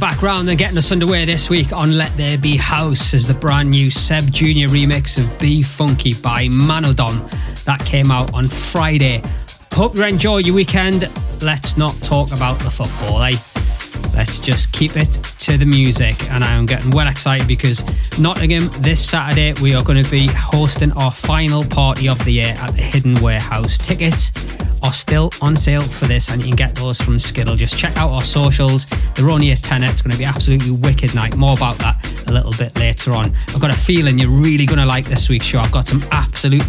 Background and getting us underway this week on Let There Be House is the brand new Seb Jr. remix of Be Funky by Manodon that came out on Friday. Hope you enjoy your weekend. Let's not talk about the football, eh? Let's just keep it to the music. And I am getting well excited because Nottingham this Saturday we are going to be hosting our final party of the year at the Hidden Warehouse. Tickets are still on sale for this, and you can get those from Skiddle. Just check out our socials. They're only a tenner. It's going to be absolutely wicked night. More about that a little bit later on. I've got a feeling you're really going to like this week's show. I've got some absolute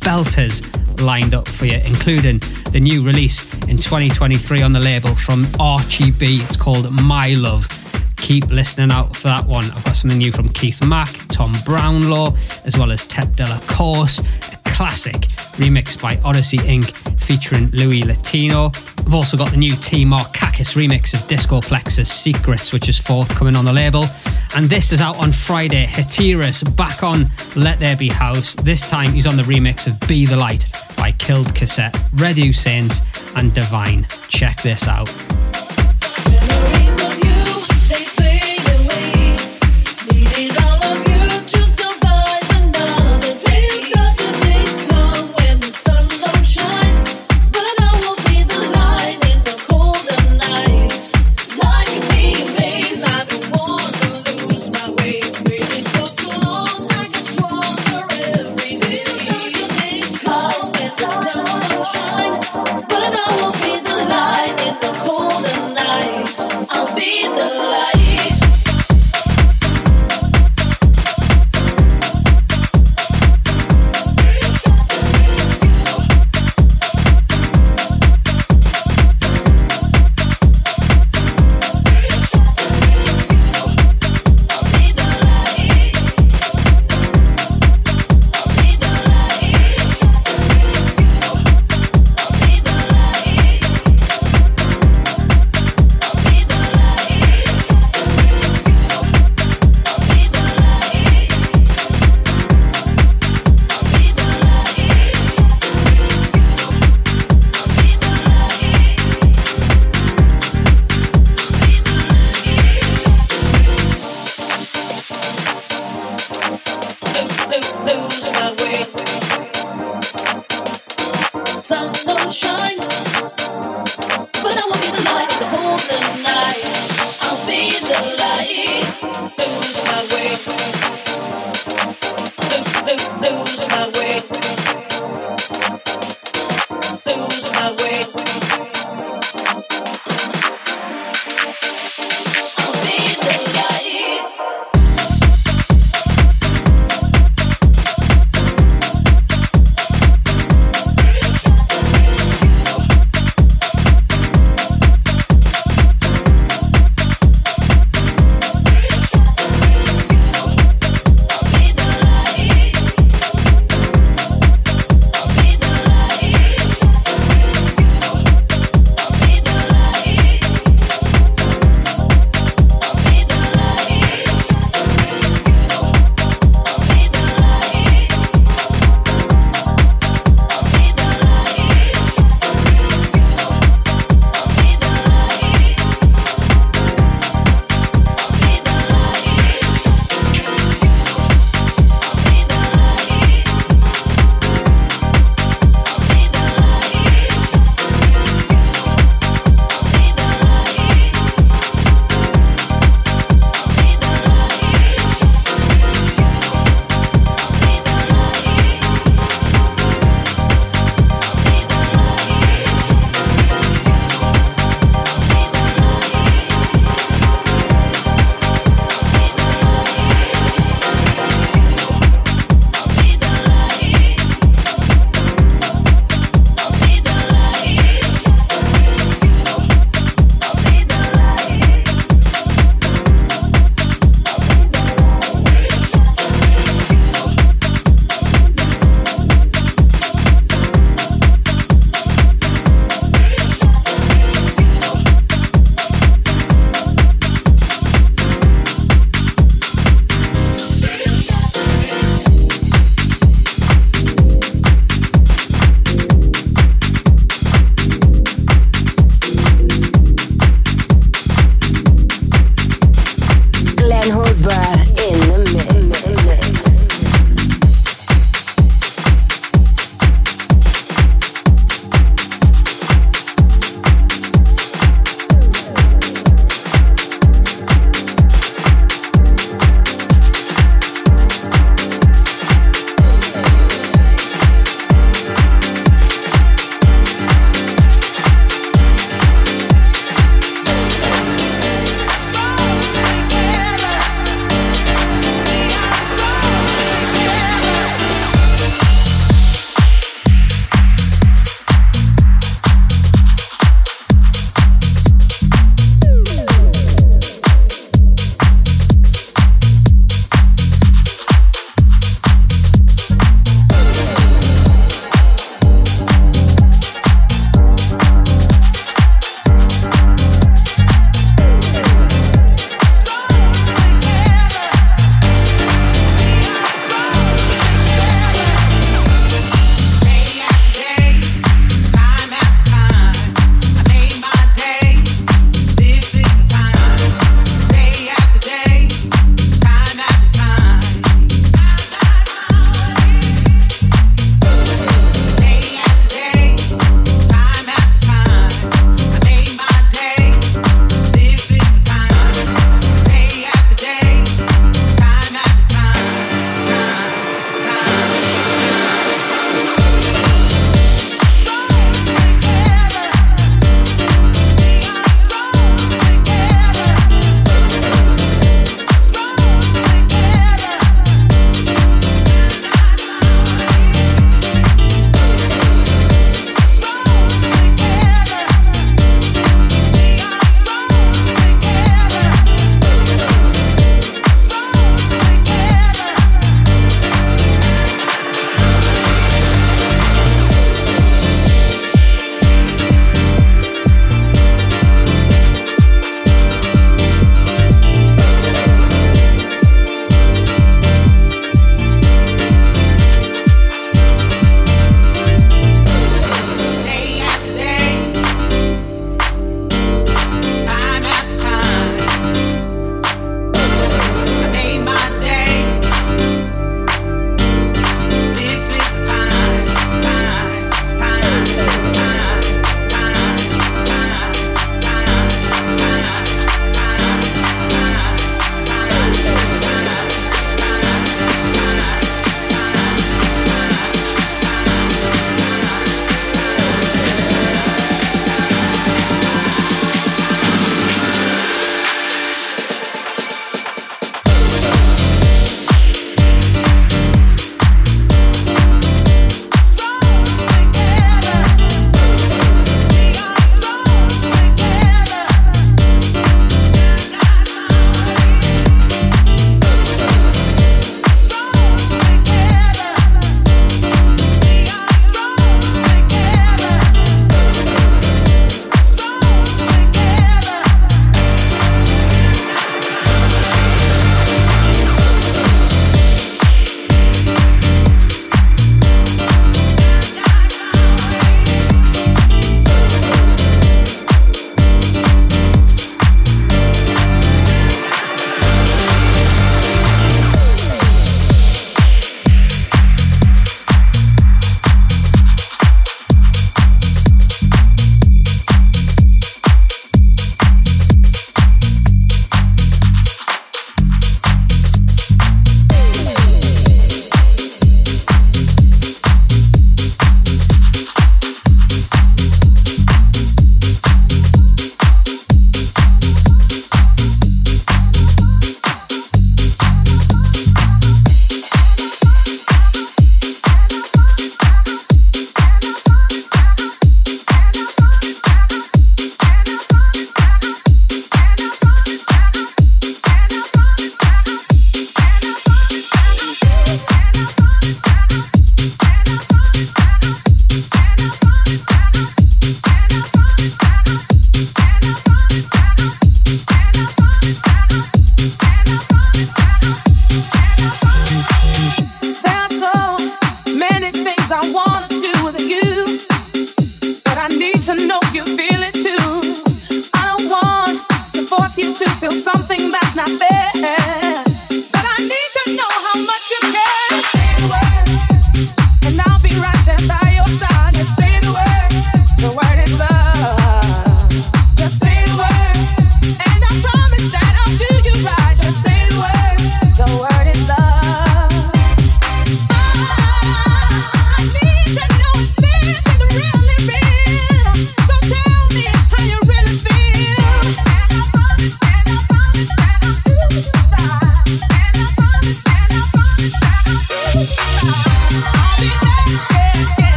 belters lined up for you, including the new release in 2023 on the label from Archie B. It's called My Love. Keep listening out for that one. I've got something new from Keith Mack, Tom Brownlow, as well as Ted Delacourse, a classic remixed by Odyssey Inc., featuring Louis Latino. I've also got the new T Markakis remix of Disco Plexus Secrets, which is forthcoming on the label. And this is out on Friday. Hatiras back on Let There Be House. This time he's on the remix of Be the Light by Killed Cassette, Red Saints, and Divine. Check this out. But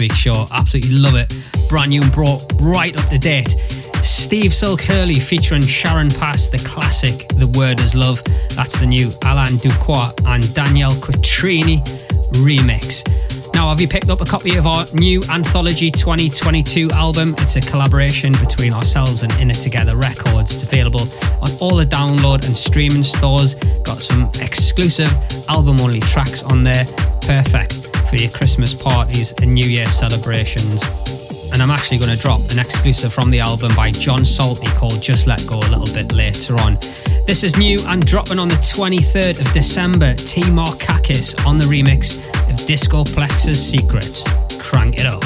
week's show. Absolutely love it. Brand new and brought right up to date. Steve Silk Hurley featuring Sharon Pass, the classic The Word is Love. That's the new Alain Ducroix and Danielle Quattrini remix. Now, have you picked up a copy of our new Anthology 2022 album? It's a collaboration between ourselves and In It Together Records. It's available on all the download and streaming stores. Got some exclusive album only tracks on there perfect for your Christmas parties and New Year celebrations. And I'm actually going to drop an exclusive from the album by John Salty called Just Let Go a little bit later on. This is new and dropping on the 23rd of December. T Markakis on the remix of Disco Plex's Secrets. Crank it up.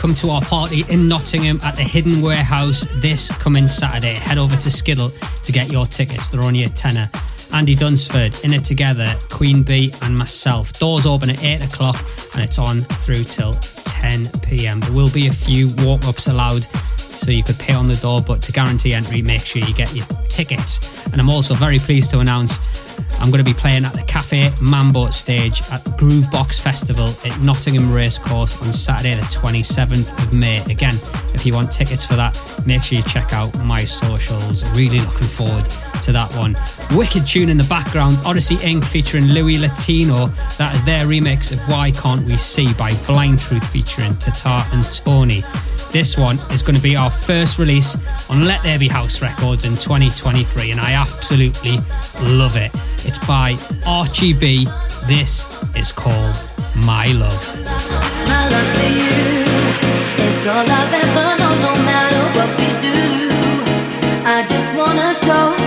Come to our party in Nottingham at the Hidden Warehouse this coming Saturday, head over to Skiddle to get your tickets. They're only a tenner. Andy Dunsford, In It Together, Queen Bee, and myself. Doors open at 8 o'clock and it's on through till 10 pm. There will be a few walk ups allowed, so you could pay on the door, but to guarantee entry, make sure you get your tickets. And I'm also very pleased to announce I'm going to be playing at the Cafe Mambo stage at the Groovebox Festival at Nottingham Racecourse on Saturday, the 27th of May. Again, if you want tickets for that, make sure you check out my socials. Really looking forward to that one. Wicked tune in the background Odyssey Inc. featuring Louis Latino. That is their remix of Why Can't We See by Blind Truth featuring Tatar and Tony. This one is going to be our first release on Let There Be House Records in 2023, and I absolutely love it. It's by Archie B. This is called My Love. My love for you all I've ever known, no matter what we do. I just wanna show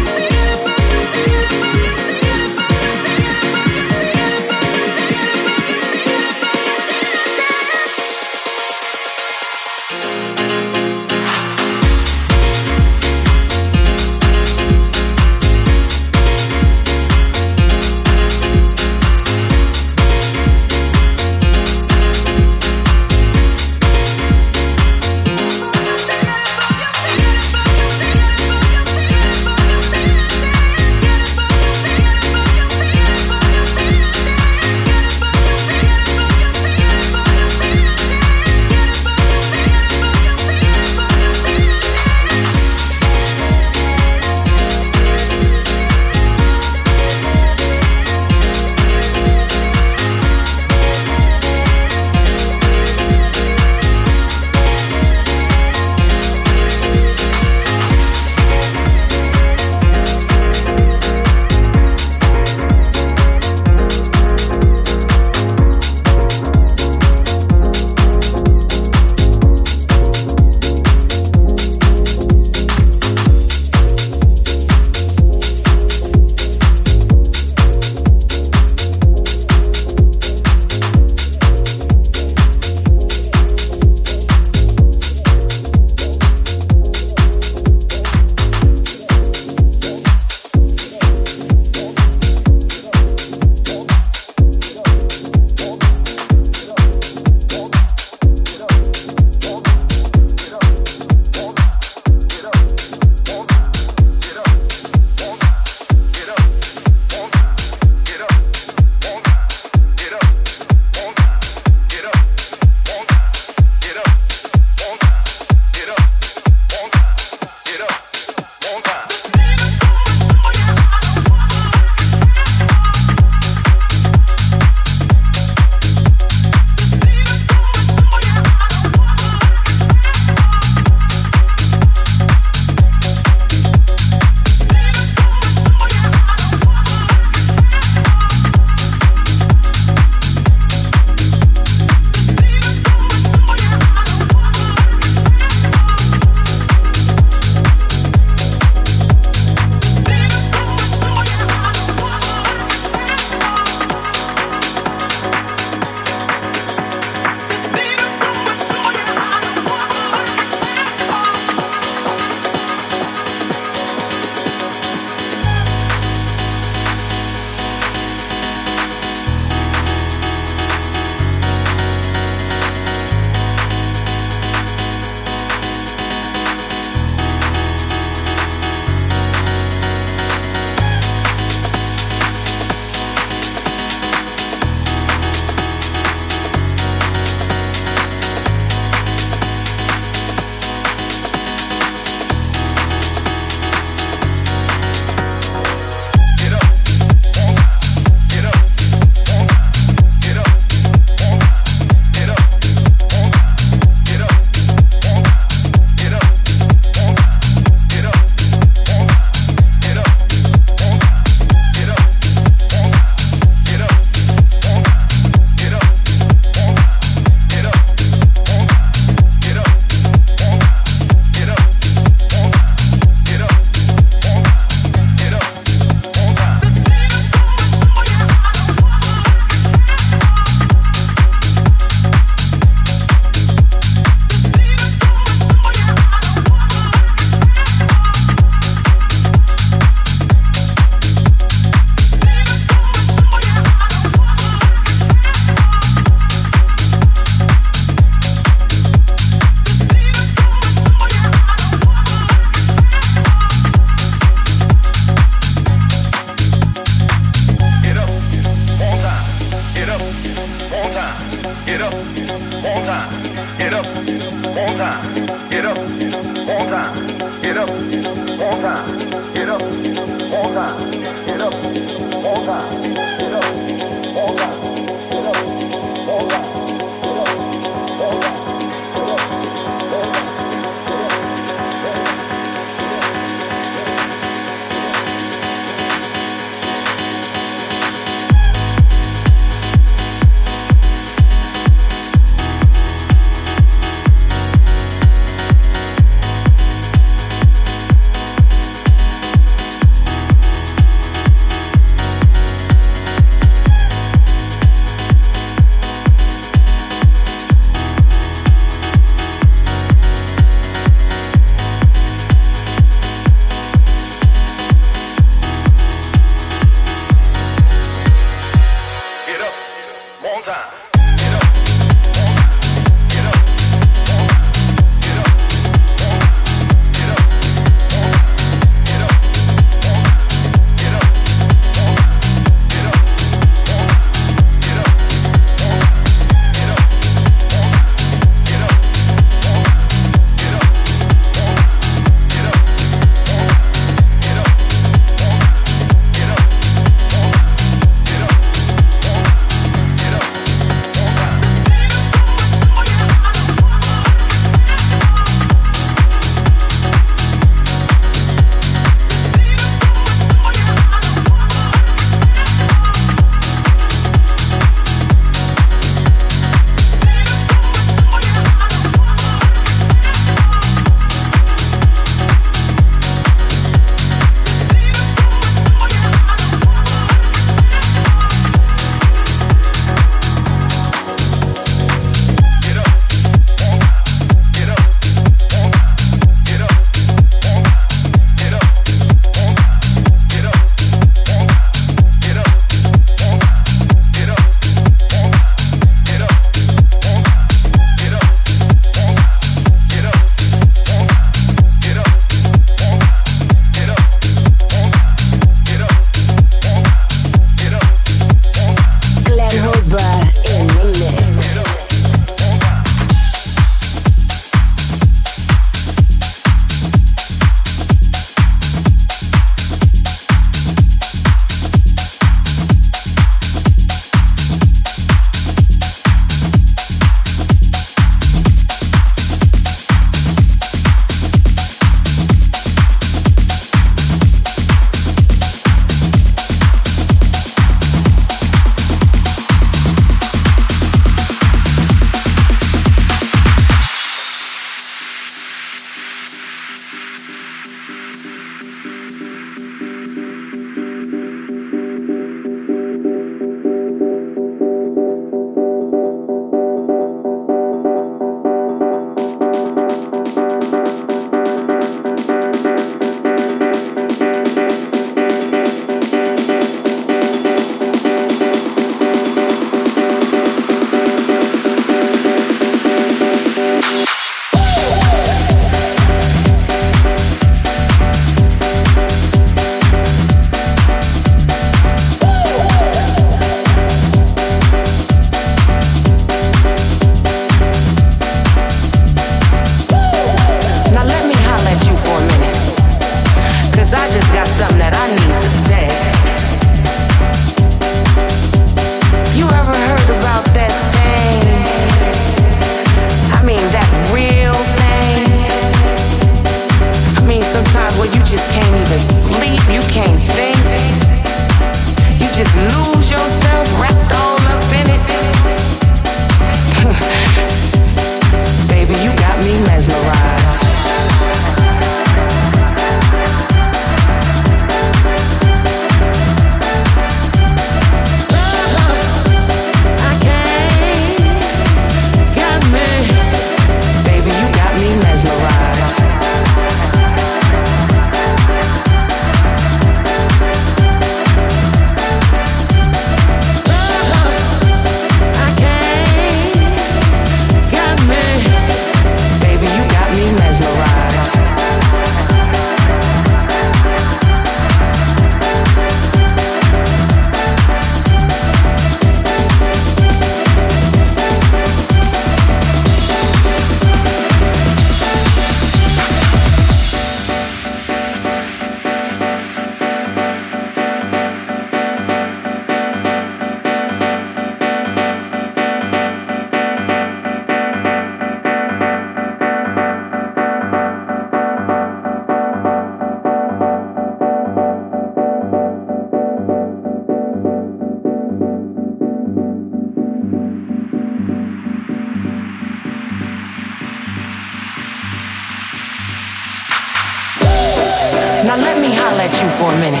minute.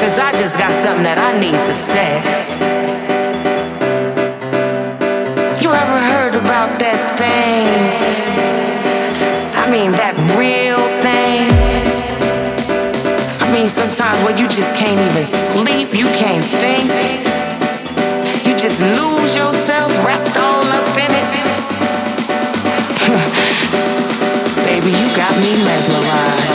Cause I just got something that I need to say. You ever heard about that thing? I mean, that real thing. I mean, sometimes when you just can't even sleep, you can't think. You just lose yourself wrapped all up in it. Baby, you got me mesmerized.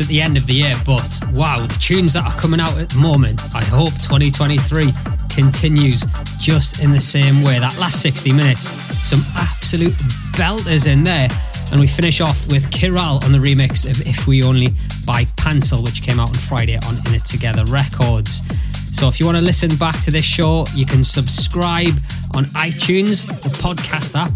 At the end of the year, but wow, the tunes that are coming out at the moment, I hope 2023 continues just in the same way. That last 60 minutes, some absolute belters in there. And we finish off with Kiral on the remix of If We Only by Pansel, which came out on Friday on In It Together Records. So if you want to listen back to this show, you can subscribe on iTunes, the podcast app.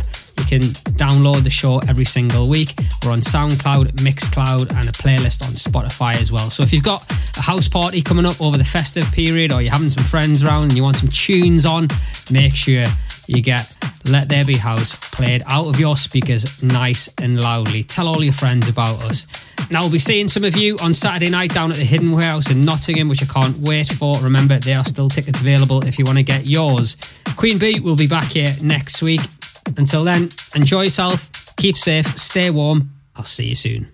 Can download the show every single week. We're on SoundCloud, Mixcloud, and a playlist on Spotify as well. So if you've got a house party coming up over the festive period, or you're having some friends around and you want some tunes on, make sure you get let There Be House played out of your speakers nice and loudly. Tell all your friends about us. Now, we'll be seeing some of you on Saturday night down at the Hidden Warehouse in Nottingham, which I can't wait for. Remember, there are still tickets available if you want to get yours. Queen Bee will be back here next week. Until then, enjoy yourself, keep safe, stay warm. I'll see you soon.